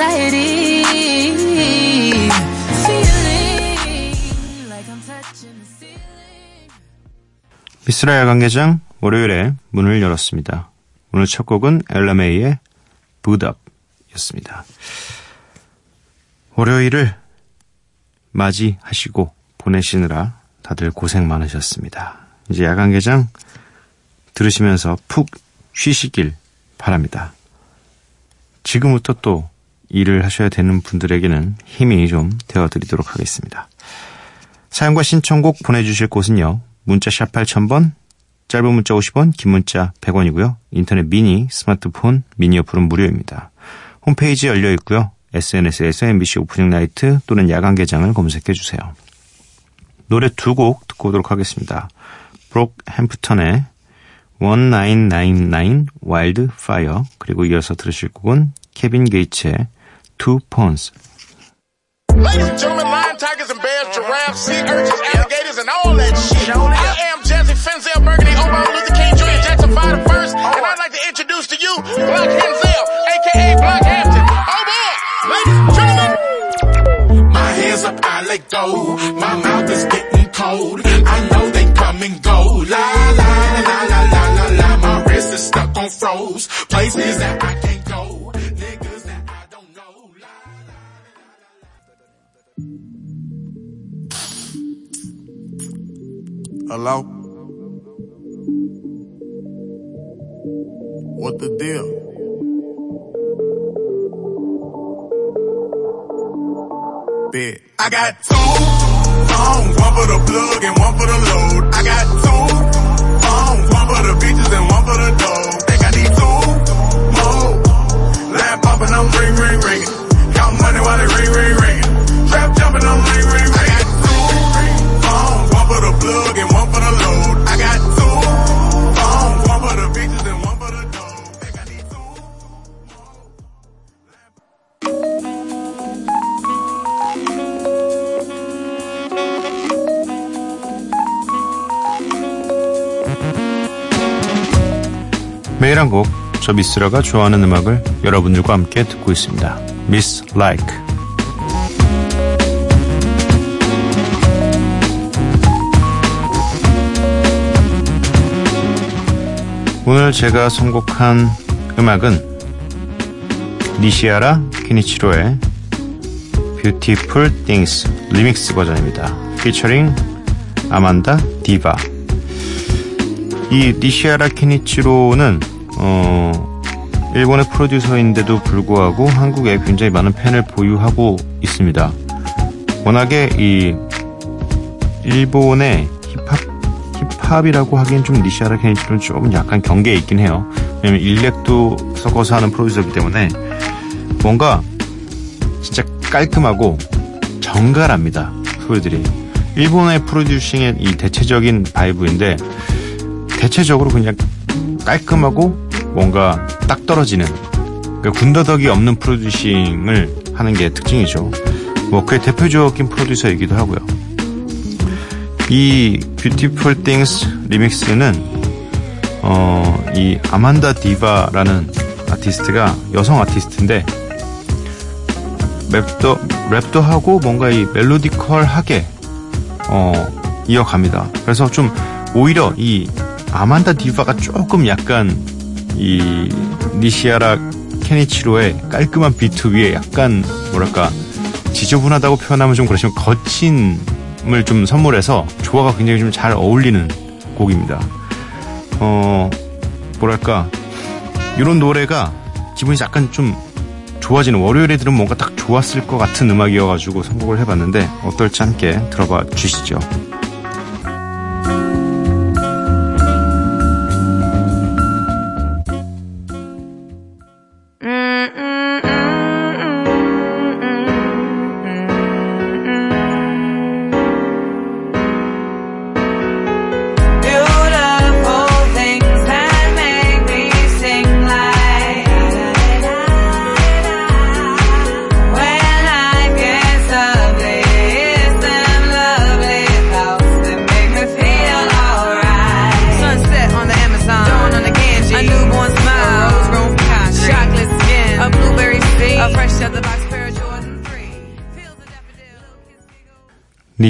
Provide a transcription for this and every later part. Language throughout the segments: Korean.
Anxiety. 이스라엘 개장 월요일에 문을 열었습니다. 오늘 첫 곡은 엘라메이의 부답이었습니다. 월요일을 맞이하시고 보내시느라 다들 고생 많으셨습니다. 이제 야간 개장 들으시면서 푹 쉬시길 바랍니다. 지금부터 또 일을 하셔야 되는 분들에게는 힘이 좀 되어드리도록 하겠습니다. 사연과 신청곡 보내주실 곳은요. 문자 샵 8000번, 짧은 문자 50원, 긴 문자 100원이고요. 인터넷 미니, 스마트폰, 미니 어플은 무료입니다. 홈페이지 열려 있고요. SNS에서 MBC 오프닝 나이트 또는 야간 개장을 검색해 주세요. 노래 두 곡 듣고 오도록 하겠습니다. 브록 햄프턴의 1999 와일드 파이어 그리고 이어서 들으실 곡은 케빈 게이츠의 Two Pawns Ladies and gentlemen, lion, tigers, and bears, giraffes, sea urchins, alligators, and all that shit. I am Jazzy Fenzel Burgundy, owned by Luther King Jr. Jackson 5 the first, and I'd like to introduce to you Block Henzel, aka Block Hampton. Oh boy, ladies and gentlemen. My hands up, I let go. My mouth is getting cold. I know they come and go. La la la la la la la. My wrist is stuck on froze. Places that I can't Hello? What the deal? Bit. I got two phones, one for the plug and one for the load. I got two phones, one for the bitches and one for the dough. Think I need two more. Line popping, I'm ring, ring, ringing. Count money while it ring, ring, ringing. Trap jumping, I'm ring, ring, 한 곡, 저 미스라가 좋아하는 음악을 여러분들과 함께 듣고 있습니다. Miss Like. 오늘 제가 선곡한 음악은 니시아라 키니치로의 Beautiful Things 리믹스 버전입니다. 피처링 아만다 디바. 이 니시아라 키니치로는 어, 일본의 프로듀서인데도 불구하고 한국에 굉장히 많은 팬을 보유하고 있습니다. 워낙에 이 일본의 힙합 힙합이라고 하기엔 좀 니시아라 키니치로는 조금 약간 경계에 있긴 해요. 왜냐면 일렉도 섞어서 하는 프로듀서이기 때문에 뭔가 진짜 깔끔하고 정갈합니다. 소리들이. 일본의 프로듀싱의 이 대체적인 바이브인데 대체적으로 그냥 깔끔하고 뭔가 딱 떨어지는 그러니까 군더더기 없는 프로듀싱을 하는 게 특징이죠. 뭐 그의 대표적인 프로듀서이기도 하고요. 이 Beautiful Things 리믹스는 어, 이 아만다 디바라는 아티스트가 여성 아티스트인데 랩도 랩도 하고 뭔가 이 멜로디컬하게 어, 이어갑니다. 그래서 좀 오히려 이 아만다 디바가 조금 약간 이 니시아라 케니치로의 깔끔한 비트 위에 약간 뭐랄까 지저분하다고 표현하면 좀 그렇지만 거친을 좀 선물해서 조화가 굉장히 좀 잘 어울리는 곡입니다. 어 뭐랄까 이런 노래가 기분이 약간 좀 좋아지는 월요일에 들으면 뭔가 딱 좋았을 것 같은 음악이어가지고 선곡을 해봤는데 어떨지 함께 들어봐 주시죠.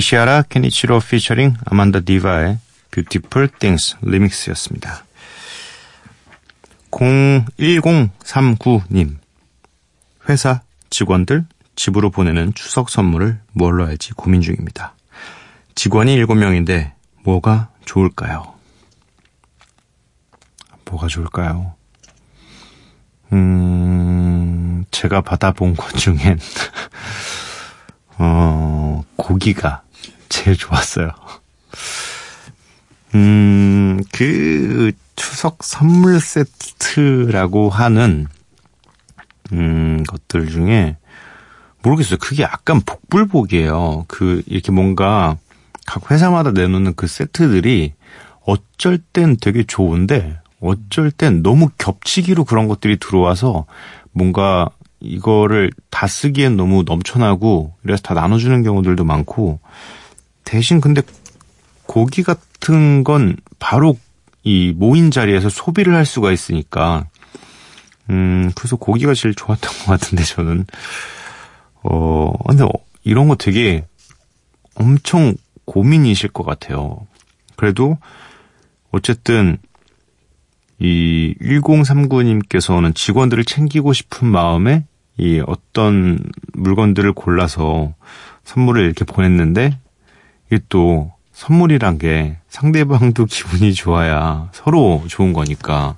니시아라 케니치로 피처링 아만다 디바의 Beautiful Things 리믹스였습니다. 01039님 회사 직원들 집으로 보내는 추석 선물을 뭘로 할지 고민 중입니다. 직원이 7명인데 뭐가 좋을까요? 뭐가 좋을까요? 음, 제가 받아본 것 중엔, 어, 고기가 제일 좋았어요. 음, 그, 추석 선물 세트라고 하는, 음, 것들 중에, 모르겠어요. 그게 약간 복불복이에요. 그, 이렇게 뭔가, 각 회사마다 내놓는 그 세트들이 어쩔 땐 되게 좋은데, 어쩔 땐 너무 겹치기로 그런 것들이 들어와서 뭔가 이거를 다 쓰기엔 너무 넘쳐나고 이래서 다 나눠주는 경우들도 많고 대신 근데 고기 같은 건 바로 이 모인 자리에서 소비를 할 수가 있으니까 음 그래서 고기가 제일 좋았던 것 같은데 저는 어 근데 이런 거 되게 엄청 고민이실 것 같아요. 그래도 어쨌든 이 1039님께서는 직원들을 챙기고 싶은 마음에 이 어떤 물건들을 골라서 선물을 이렇게 보냈는데 이게 또 선물이란 게 상대방도 기분이 좋아야 서로 좋은 거니까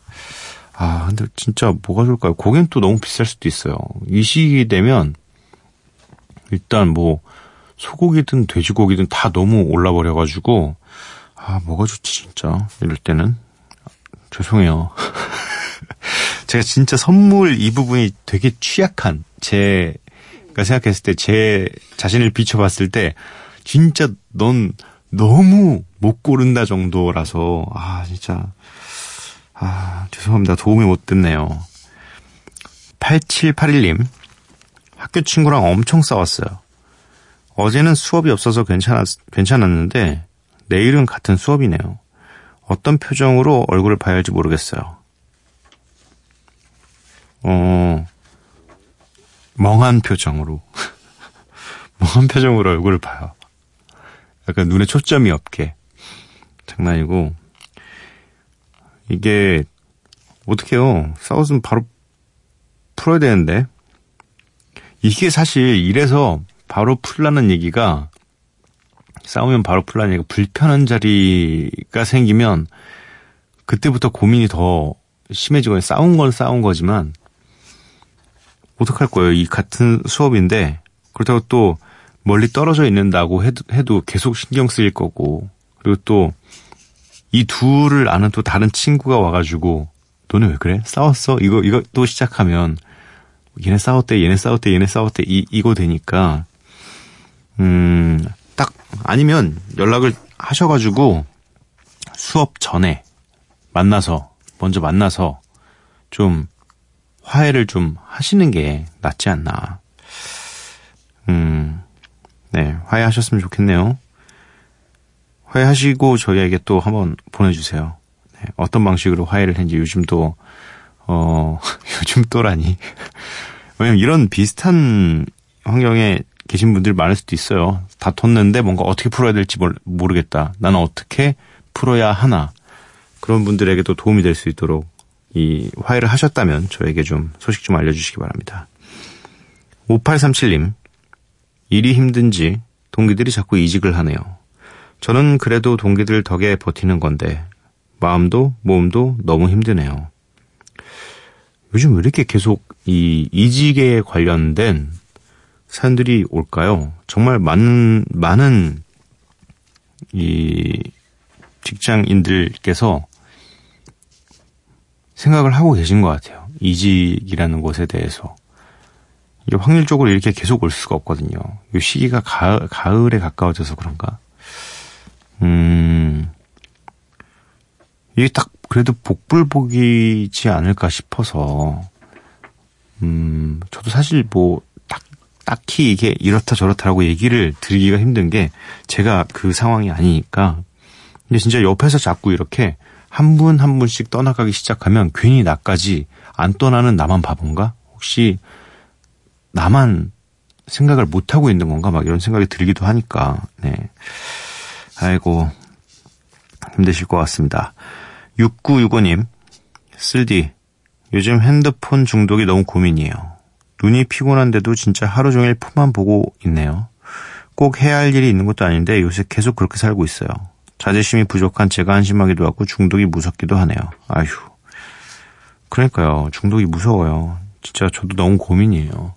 아 근데 진짜 뭐가 좋을까요? 고기는 또 너무 비쌀 수도 있어요. 이 시기 되면 일단 뭐 소고기든 돼지고기든 다 너무 올라버려가지고 아 뭐가 좋지 진짜 이럴 때는 죄송해요. 제가 진짜 선물 이 부분이 되게 취약한 제가 생각했을 때 제 자신을 비춰봤을 때 진짜 넌 너무 못 고른다 정도라서 아 진짜 아 죄송합니다 도움이 못 됐네요. 8781님 학교 친구랑 엄청 싸웠어요. 어제는 수업이 없어서 괜찮았, 괜찮았는데 내일은 같은 수업이네요. 어떤 표정으로 얼굴을 봐야 할지 모르겠어요. 어, 멍한 표정으로. 멍한 표정으로 얼굴을 봐요. 약간 눈에 초점이 없게. 장난이고. 이게, 어떡해요. 싸웠으면 바로 풀어야 되는데. 이게 사실 이래서 바로 풀라는 얘기가 싸우면 바로 풀라는 얘기가 불편한 자리가 생기면 그때부터 고민이 더 심해지고 싸운 건 싸운 거지만 어떡할 거예요. 이 같은 수업인데 그렇다고 또 멀리 떨어져 있는다고 해도, 해도 계속 신경 쓰일 거고 그리고 또 이 둘을 아는 또 다른 친구가 와가지고 너네 왜 그래? 싸웠어? 이거 이거 또 시작하면 얘네 싸웠대, 얘네 싸웠대, 얘네 싸웠대 이 이거 되니까 음, 딱 아니면 연락을 하셔가지고 수업 전에 만나서 먼저 만나서 좀 화해를 좀 하시는 게 낫지 않나. 음, 네, 화해하셨으면 좋겠네요. 화해하시고 저희에게 또 한번 보내주세요. 네, 어떤 방식으로 화해를 했는지 요즘 또, 어, 요즘 또라니. 왜냐면 이런 비슷한 환경에 계신 분들 많을 수도 있어요. 다퉜는데 뭔가 어떻게 풀어야 될지 모르겠다. 나는 어떻게 풀어야 하나. 그런 분들에게도 도움이 될 수 있도록 이 화해를 하셨다면 저에게 좀 소식 좀 알려주시기 바랍니다. 5837님, 일이 힘든지 동기들이 자꾸 이직을 하네요. 저는 그래도 동기들 덕에 버티는 건데 마음도 몸도 너무 힘드네요. 요즘 왜 이렇게 계속 이 이직에 관련된 사연들이 올까요? 정말 많은 많은 이 직장인들께서 생각을 하고 계신 것 같아요. 이직이라는 것에 대해서. 이게 확률적으로 이렇게 계속 올 수가 없거든요. 이 시기가 가을, 가을에 가까워져서 그런가? 음, 이게 딱 그래도 복불복이지 않을까 싶어서, 음, 저도 사실 뭐, 딱, 딱히 이게 이렇다 저렇다라고 얘기를 드리기가 힘든 게 제가 그 상황이 아니니까, 근데 진짜 옆에서 자꾸 이렇게 한 분 한 분씩 떠나가기 시작하면 괜히 나까지 안 떠나는 나만 바본가? 혹시 나만 생각을 못 하고 있는 건가 막 이런 생각이 들기도 하니까, 네. 아이고, 힘드실 것 같습니다. 6965님, 쓸디, 요즘 핸드폰 중독이 너무 고민이에요. 눈이 피곤한데도 진짜 하루 종일 폰만 보고 있네요. 꼭 해야 할 일이 있는 것도 아닌데 요새 계속 그렇게 살고 있어요. 자제심이 부족한 제가 한심하기도 하고 중독이 무섭기도 하네요. 아휴. 그러니까요. 중독이 무서워요. 진짜 저도 너무 고민이에요.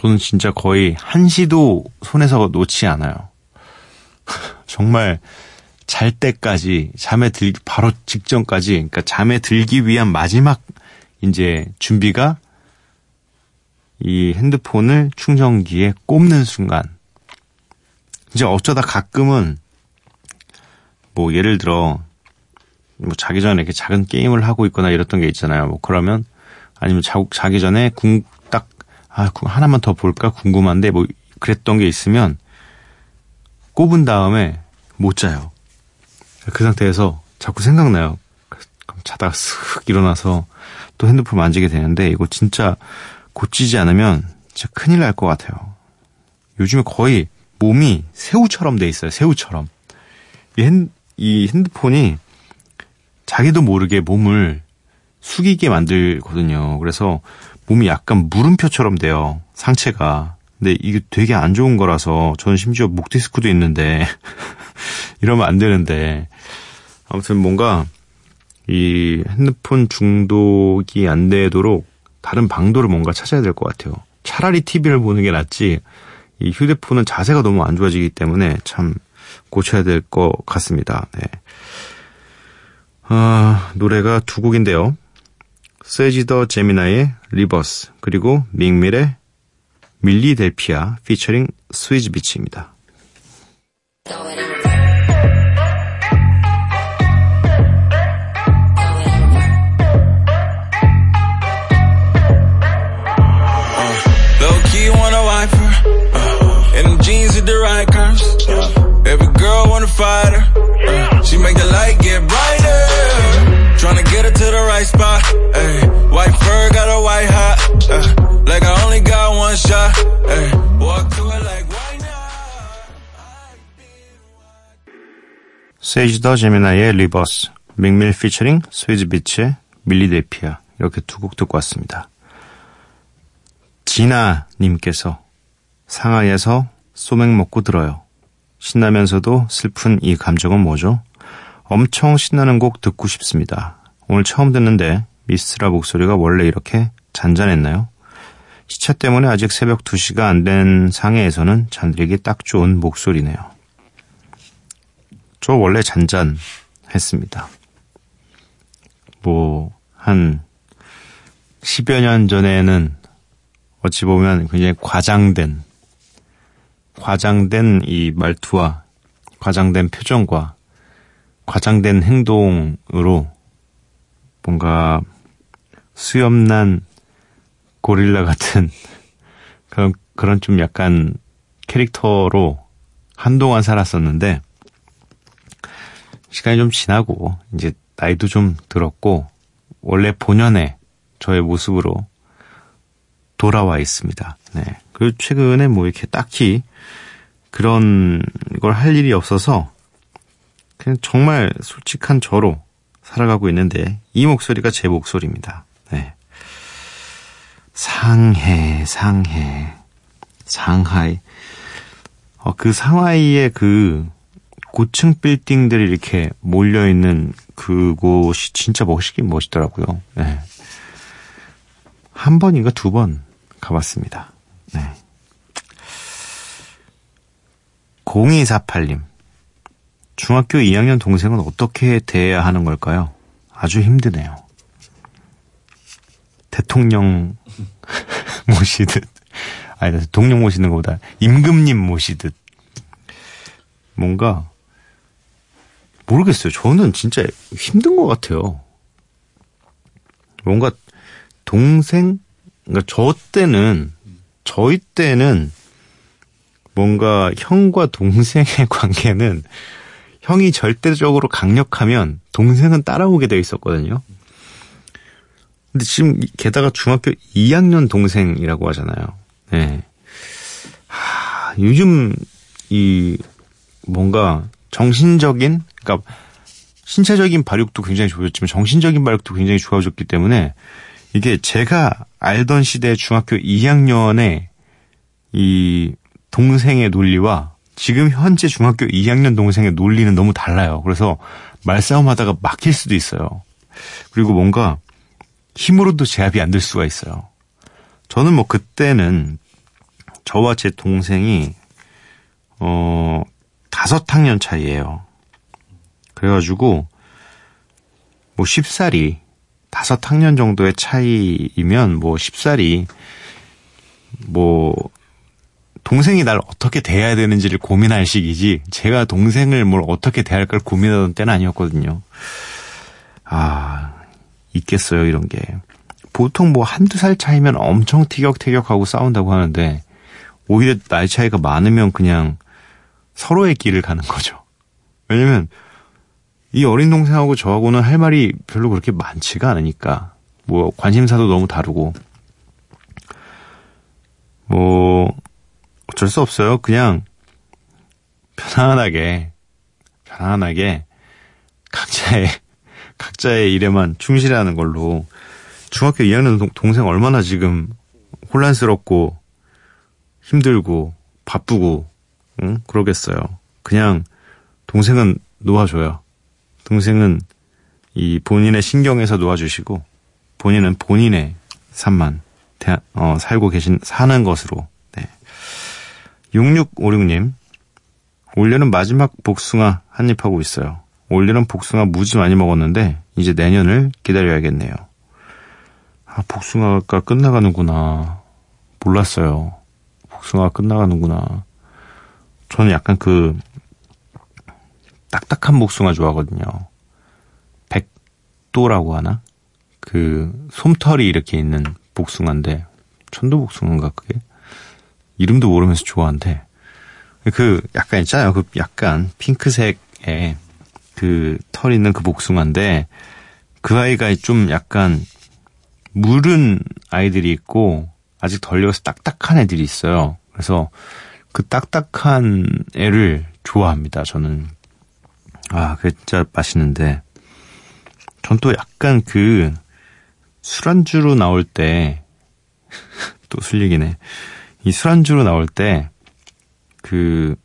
저는 진짜 거의 한시도 손에서 놓지 않아요. 정말 잘 때까지 잠에 들 바로 직전까지 그러니까 잠에 들기 위한 마지막 이제 준비가 이 핸드폰을 충전기에 꼽는 순간 이제 어쩌다 가끔은 뭐 예를 들어 뭐 자기 전에 이렇게 작은 게임을 하고 있거나 이랬던 게 있잖아요. 뭐 그러면 아니면 자, 자기 전에 궁, 딱, 아, 하나만 더 볼까 궁금한데 뭐 그랬던 게 있으면 꼽은 다음에 못 자요. 그 상태에서 자꾸 생각나요. 자다가 쓱 일어나서 또 핸드폰 만지게 되는데 이거 진짜 고치지 않으면 진짜 큰일 날 것 같아요. 요즘에 거의 몸이 새우처럼 돼 있어요. 새우처럼. 이, 핸, 이 핸드폰이 자기도 모르게 몸을 숙이게 만들거든요. 그래서 몸이 약간 물음표처럼 돼요. 상체가. 근데 이게 되게 안 좋은 거라서 저는 심지어 목 디스크도 있는데 이러면 안 되는데 아무튼 뭔가 이 핸드폰 중독이 안 되도록 다른 방도를 뭔가 찾아야 될 것 같아요. 차라리 TV를 보는 게 낫지 이 휴대폰은 자세가 너무 안 좋아지기 때문에 참 고쳐야 될 것 같습니다. 네. 아, 노래가 두 곡인데요. Sage the Gemini의 Reverse 그리고 Meek Mill의 Millidelphia 피처링 Swizz Beatz입니다. Low key wanna wipe her. Uh, and them jeans with the right curves. Every girl wanna fight her. Uh, she make the light get brighter. Tryna get her to the right spot. Ay, white fur got her white hot. Uh, like I only got one shot. Ay, walk to it like why not? 세이지 더 제미나의 리버스, 밍밀 피처링 스위즈 비치의 밀리델피아 이렇게 두 곡 듣고 왔습니다. 진아님께서 상하이에서 소맥 먹고 들어요. 신나면서도 슬픈 이 감정은 뭐죠? 엄청 신나는 곡 듣고 싶습니다. 오늘 처음 듣는데 미스라 목소리가 원래 이렇게 잔잔했나요? 시차 때문에 아직 새벽 2시가 안 된 상해에서는 잠들기 딱 좋은 목소리네요. 저 원래 잔잔했습니다. 뭐, 한 10여 년 전에는 어찌 보면 굉장히 과장된, 과장된 이 말투와 과장된 표정과 과장된 행동으로 뭔가 수염난 고릴라 같은 그런, 그런 좀 약간 캐릭터로 한동안 살았었는데, 시간이 좀 지나고, 이제 나이도 좀 들었고, 원래 본연의 저의 모습으로 돌아와 있습니다. 네. 그리고 최근에 뭐 이렇게 딱히 그런 걸 할 일이 없어서 그냥 정말 솔직한 저로 살아가고 있는데 이 목소리가 제 목소리입니다. 네. 상해, 상해, 상하이. 어, 그 상하이의 그 고층 빌딩들이 이렇게 몰려있는 그곳이 진짜 멋있긴 멋있더라고요. 네. 한 번인가 두 번 가봤습니다. 네. 0248님. 중학교 2학년 동생은 어떻게 대해야 하는 걸까요? 아주 힘드네요. 대통령 모시듯. 아니, 대통령 모시는 것보다 임금님 모시듯. 뭔가, 모르겠어요. 저는 진짜 힘든 것 같아요. 뭔가, 동생, 그러니까 저 때는, 저희 때는, 뭔가 형과 동생의 관계는 형이 절대적으로 강력하면 동생은 따라오게 돼 있었거든요. 근데 지금 게다가 중학교 2학년 동생이라고 하잖아요. 네. 아, 요즘 이 뭔가 정신적인 그러니까 신체적인 발육도 굉장히 좋아졌지만 정신적인 발육도 굉장히 좋아졌기 때문에 이게 제가 알던 시대 중학교 2학년의 이 동생의 논리와 지금 현재 중학교 2학년 동생의 논리는 너무 달라요. 그래서 말싸움하다가 막힐 수도 있어요. 그리고 뭔가 힘으로도 제압이 안 될 수가 있어요. 저는 뭐 그때는 저와 제 동생이 어 다섯 학년 차이예요. 그래가지고 뭐 10살이 다섯 학년 정도의 차이이면 뭐 10살이 뭐 동생이 날 어떻게 대해야 되는지를 고민할 시기지 제가 동생을 뭘 어떻게 대할까를 고민하던 때는 아니었거든요. 아 있겠어요 이런 게 보통 뭐 한두 살 차이면 엄청 티격태격하고 싸운다고 하는데 오히려 나이 차이가 많으면 그냥 서로의 길을 가는 거죠. 왜냐면 이 어린 동생하고 저하고는 할 말이 별로 그렇게 많지가 않으니까 뭐 관심사도 너무 다르고 뭐 어쩔 수 없어요. 그냥 편안하게 편안하게 각자의 각자의 일에만 충실하는 걸로 중학교 2학년 동- 동생 얼마나 지금 혼란스럽고 힘들고 바쁘고 응? 그러겠어요. 그냥 동생은 놓아줘요. 동생은 이 본인의 신경에서 놓아주시고 본인은 본인의 삶만 대- 어, 살고 계신 사는 것으로. 네. 6656님 올해는 마지막 복숭아 한입 하고 있어요. 올해는 복숭아 무지 많이 먹었는데 이제 내년을 기다려야겠네요. 아 복숭아가 끝나가는구나. 몰랐어요. 복숭아가 끝나가는구나. 저는 약간 그 딱딱한 복숭아 좋아하거든요. 백도라고 하나? 그 솜털이 이렇게 있는 복숭아인데 천도 복숭아인가 그게? 이름도 모르면서 좋아한대. 그 약간 있잖아요. 그 약간 핑크색의 그 털 있는 그 복숭아인데 그 아이가 좀 약간 물은 아이들이 있고 아직 덜 익어서 딱딱한 애들이 있어요. 그래서 그 딱딱한 애를 좋아합니다. 저는 아, 그게 진짜 맛있는데 전 또 약간 그 술안주로 나올 때 또 술 얘기네. 이 술안주로 나올 때 그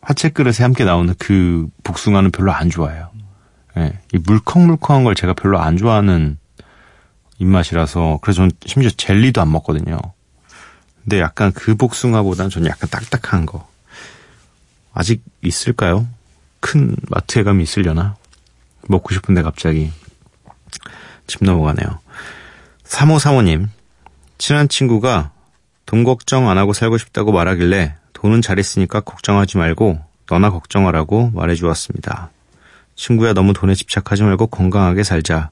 화채 그릇에 함께 나오는 그 복숭아는 별로 안 좋아해요. 예, 이 물컹물컹한 걸 제가 별로 안 좋아하는 입맛이라서 그래서 전 심지어 젤리도 안 먹거든요. 근데 약간 그 복숭아보다는 저는 약간 딱딱한 거. 아직 있을까요? 큰 마트에 가면 있으려나? 먹고 싶은데 갑자기 집 넘어가네요. 3호 사모님 친한 친구가 돈 걱정 안 하고 살고 싶다고 말하길래 돈은 잘 있으니까 걱정하지 말고 너나 걱정하라고 말해 주었습니다. 친구야 너무 돈에 집착하지 말고 건강하게 살자.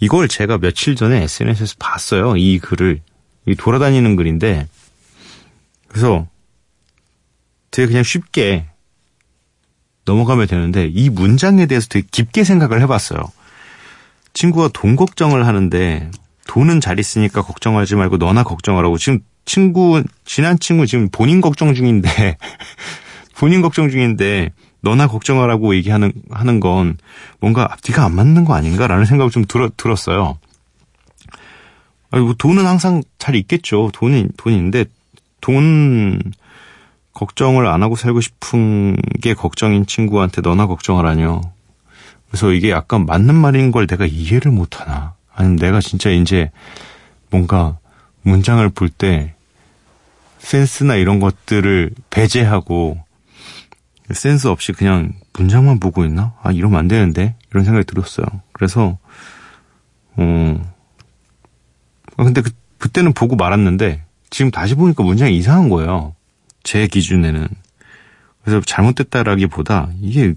이걸 제가 며칠 전에 SNS에서 봤어요. 이 글을. 이 돌아다니는 글인데 그래서 되게 그냥 쉽게 넘어가면 되는데 이 문장에 대해서 되게 깊게 생각을 해봤어요. 친구가 돈 걱정을 하는데 돈은 잘 있으니까 걱정하지 말고 너나 걱정하라고 지금 친구 지난 친구 지금 본인 걱정 중인데 본인 걱정 중인데 너나 걱정하라고 얘기하는 하는 건 뭔가 앞뒤가 안 맞는 거 아닌가라는 생각을 좀 들어, 들었어요. 아이고 돈은 항상 잘 있겠죠. 돈이 돈인데 돈 걱정을 안 하고 살고 싶은 게 걱정인 친구한테 너나 걱정하라뇨. 그래서 이게 약간 맞는 말인 걸 내가 이해를 못 하나. 아니면 내가 진짜 이제 뭔가 문장을 볼 때 센스나 이런 것들을 배제하고 센스 없이 그냥 문장만 보고 있나? 아, 이러면 안 되는데? 이런 생각이 들었어요. 그래서, 어, 아, 근데 그, 그때는 보고 말았는데, 지금 다시 보니까 문장이 이상한 거예요. 제 기준에는. 그래서 잘못됐다라기 보다, 이게,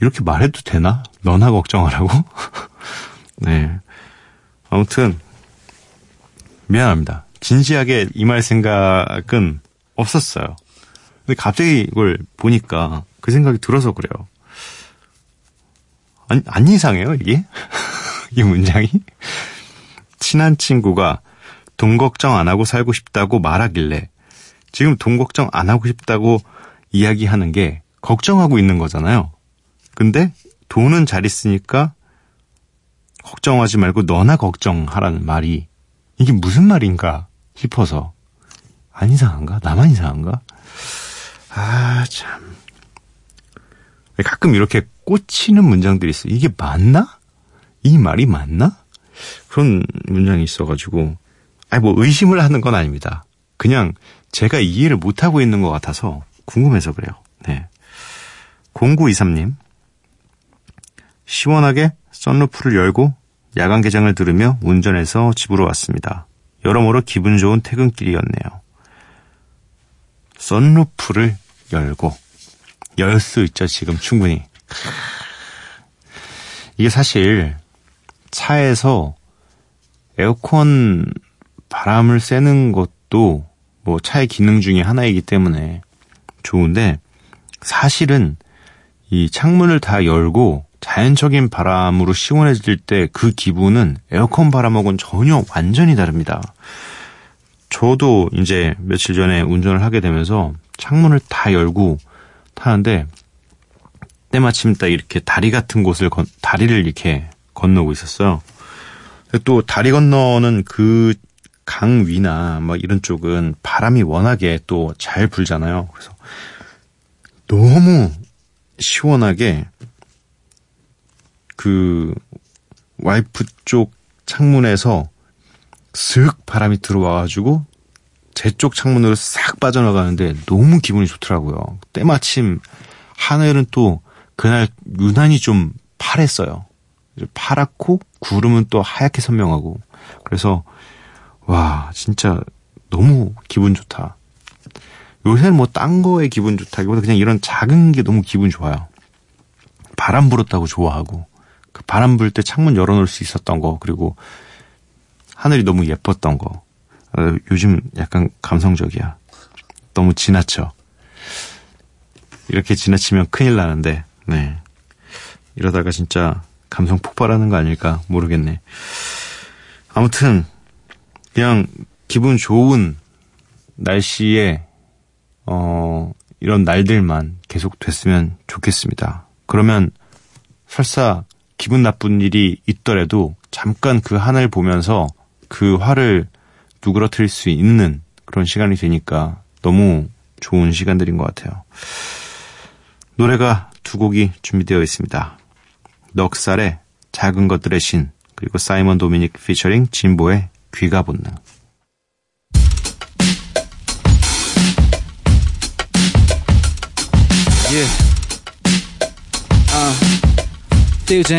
이렇게 말해도 되나? 너나 걱정하라고? 네. 아무튼, 미안합니다. 진지하게 임할 생각은 없었어요. 근데 갑자기 이걸 보니까 그 생각이 들어서 그래요. 안, 안 이상해요, 이게? 이 문장이? 친한 친구가 돈 걱정 안 하고 살고 싶다고 말하길래 지금 돈 걱정 안 하고 싶다고 이야기하는 게 걱정하고 있는 거잖아요. 근데 돈은 잘 있으니까 걱정하지 말고 너나 걱정하라는 말이 이게 무슨 말인가 싶어서 안 이상한가? 나만 이상한가? 아, 참. 가끔 이렇게 꽂히는 문장들이 있어. 이게 맞나? 이 말이 맞나? 그런 문장이 있어가지고, 아니, 뭐 의심을 하는 건 아닙니다. 그냥 제가 이해를 못하고 있는 것 같아서 궁금해서 그래요. 네. 0923님. 시원하게 썬루프를 열고 야간 개장을 들으며 운전해서 집으로 왔습니다. 여러모로 기분 좋은 퇴근길이었네요. 썬루프를 열고 열 수 있죠, 지금 충분히. 이게 사실 차에서 에어컨 바람을 쐬는 것도 뭐 차의 기능 중에 하나이기 때문에 좋은데 사실은 이 창문을 다 열고 자연적인 바람으로 시원해질 때 그 기분은 에어컨 바람하고는 전혀 완전히 다릅니다. 저도 이제 며칠 전에 운전을 하게 되면서 창문을 다 열고 타는데 때마침 딱 이렇게 다리 같은 곳을 건, 다리를 이렇게 건너고 있었어요. 또 다리 건너는 그 강 위나 뭐 이런 쪽은 바람이 워낙에 또 잘 불잖아요. 그래서 너무 시원하게 그 와이프 쪽 창문에서 슥 바람이 들어와가지고 제 쪽 창문으로 싹 빠져나가는데 너무 기분이 좋더라고요. 때마침 하늘은 또 그날 유난히 좀 파랬어요. 파랗고 구름은 또 하얗게 선명하고 그래서 와 진짜 너무 기분 좋다. 요새는 뭐 딴 거에 기분 좋다기보다 그냥 이런 작은 게 너무 기분 좋아요. 바람 불었다고 좋아하고 그 바람 불 때 창문 열어놓을 수 있었던 거 그리고 하늘이 너무 예뻤던 거 어, 요즘 약간 감성적이야. 너무 지나쳐. 이렇게 지나치면 큰일 나는데 네 이러다가 진짜 감성 폭발하는 거 아닐까 모르겠네. 아무튼 그냥 기분 좋은 날씨에 어 이런 날들만 계속 됐으면 좋겠습니다. 그러면 설사 기분 나쁜 일이 있더라도 잠깐 그 하늘 보면서 그 화를 누그러뜨릴 수 있는 그런 시간이 되니까 너무 좋은 시간들인 것 같아요. 노래가 두 곡이 준비되어 있습니다. 넉살의 작은 것들의 신 그리고 사이먼 도미닉 피처링 진보의 귀가 본능. Yeah. 띄우자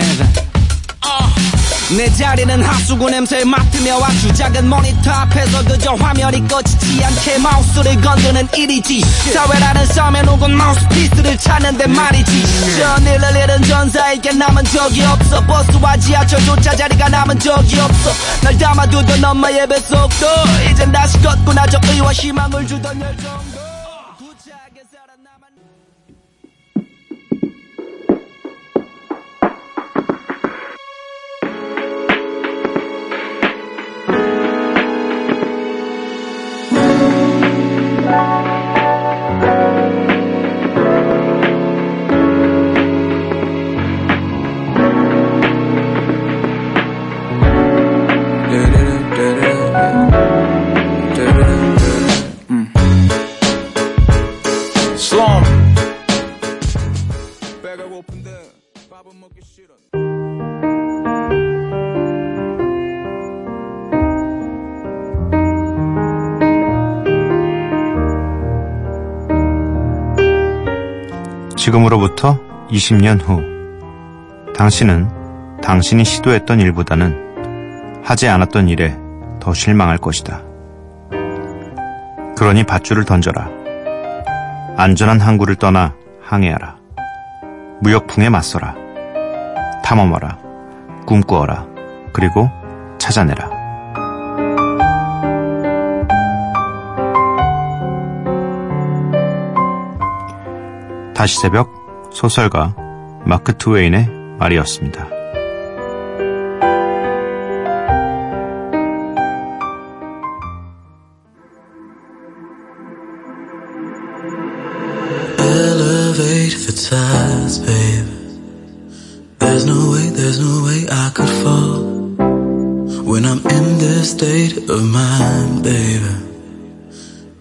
내 자리는 하수구 냄새 맡으며 아주 작은 모니터 앞에서 그저 화면이 꺼지지 않게 마우스를 건드는 일이지. 사회라는 썸에 누군 마우스피스를 찾는데 말이지. 전일을 잃은 전사에게 남은 적이 없어. 버스와 지하철조차 자리가 남은 적이 없어. 날 담아두던 엄마의 뱃속도 이젠 다시 걷구나 저 의와 희망을 주던 열정 지금으로부터 20년 후, 당신은 당신이 시도했던 일보다는 하지 않았던 일에 더 실망할 것이다. 그러니 밧줄을 던져라. 안전한 항구를 떠나 항해하라. 무역풍에 맞서라. 탐험하라. 꿈꾸어라. 그리고 찾아내라. 다시 새벽 소설가 마크 트웨인의 말이었습니다.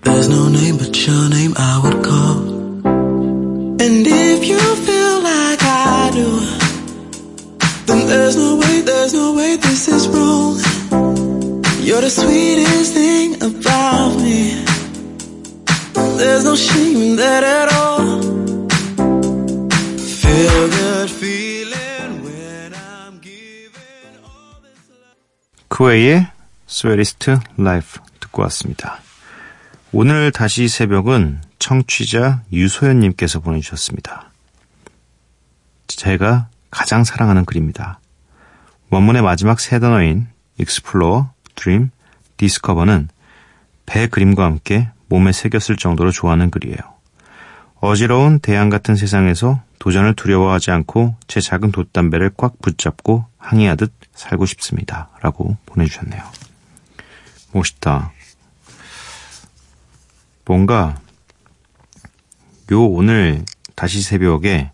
There's no name but your name I would call. And if you feel like I do, then there's no way, there's no way this is wrong. You're the sweetest thing about me. There's no shame in that at all. Feel good feeling when I'm giving all this love. 크웨이의 Sweetest Life 듣고 왔습니다. 오늘 다시 새벽은 청취자 유소연님께서 보내주셨습니다. 제가 가장 사랑하는 글입니다. 원문의 마지막 세 단어인 Explore, Dream, Discover는 배 그림과 함께 몸에 새겼을 정도로 좋아하는 글이에요. 어지러운 대양 같은 세상에서 도전을 두려워하지 않고 제 작은 돛단배를 꽉 붙잡고 항해하듯 살고 싶습니다. 라고 보내주셨네요. 멋있다. 뭔가 요 오늘 다시 새벽에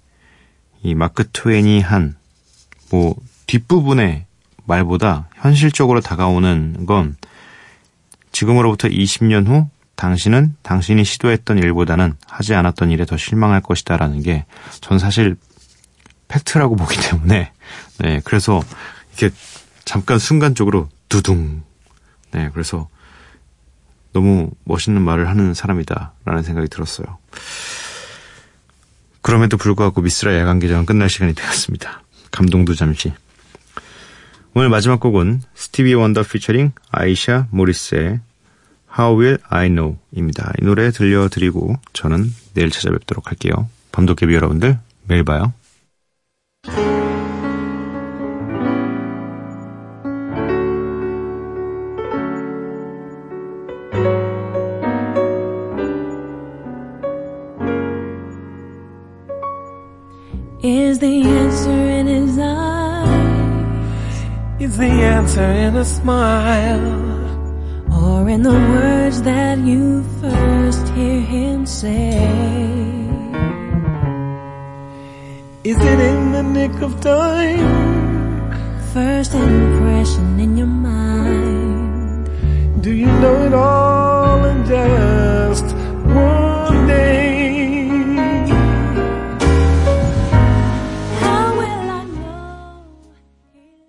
이 마크 트웨인이 한뭐 뒷부분의 말보다 현실적으로 다가오는 건 지금으로부터 20년 후 당신은 당신이 시도했던 일보다는 하지 않았던 일에 더 실망할 것이다 라는 게 전 사실 팩트라고 보기 때문에 네 그래서 이렇게 잠깐 순간적으로 두둥. 네 그래서 너무 멋있는 말을 하는 사람이다 라는 생각이 들었어요. 그럼에도 불구하고 미스라 야간 개장은 끝날 시간이 되었습니다. 감동도 잠시. 오늘 마지막 곡은 스티비 원더 피처링 아이샤 모리스의 How Will I Know 입니다. 이 노래 들려드리고 저는 내일 찾아뵙도록 할게요. 밤도깨비 여러분들 매일 봐요.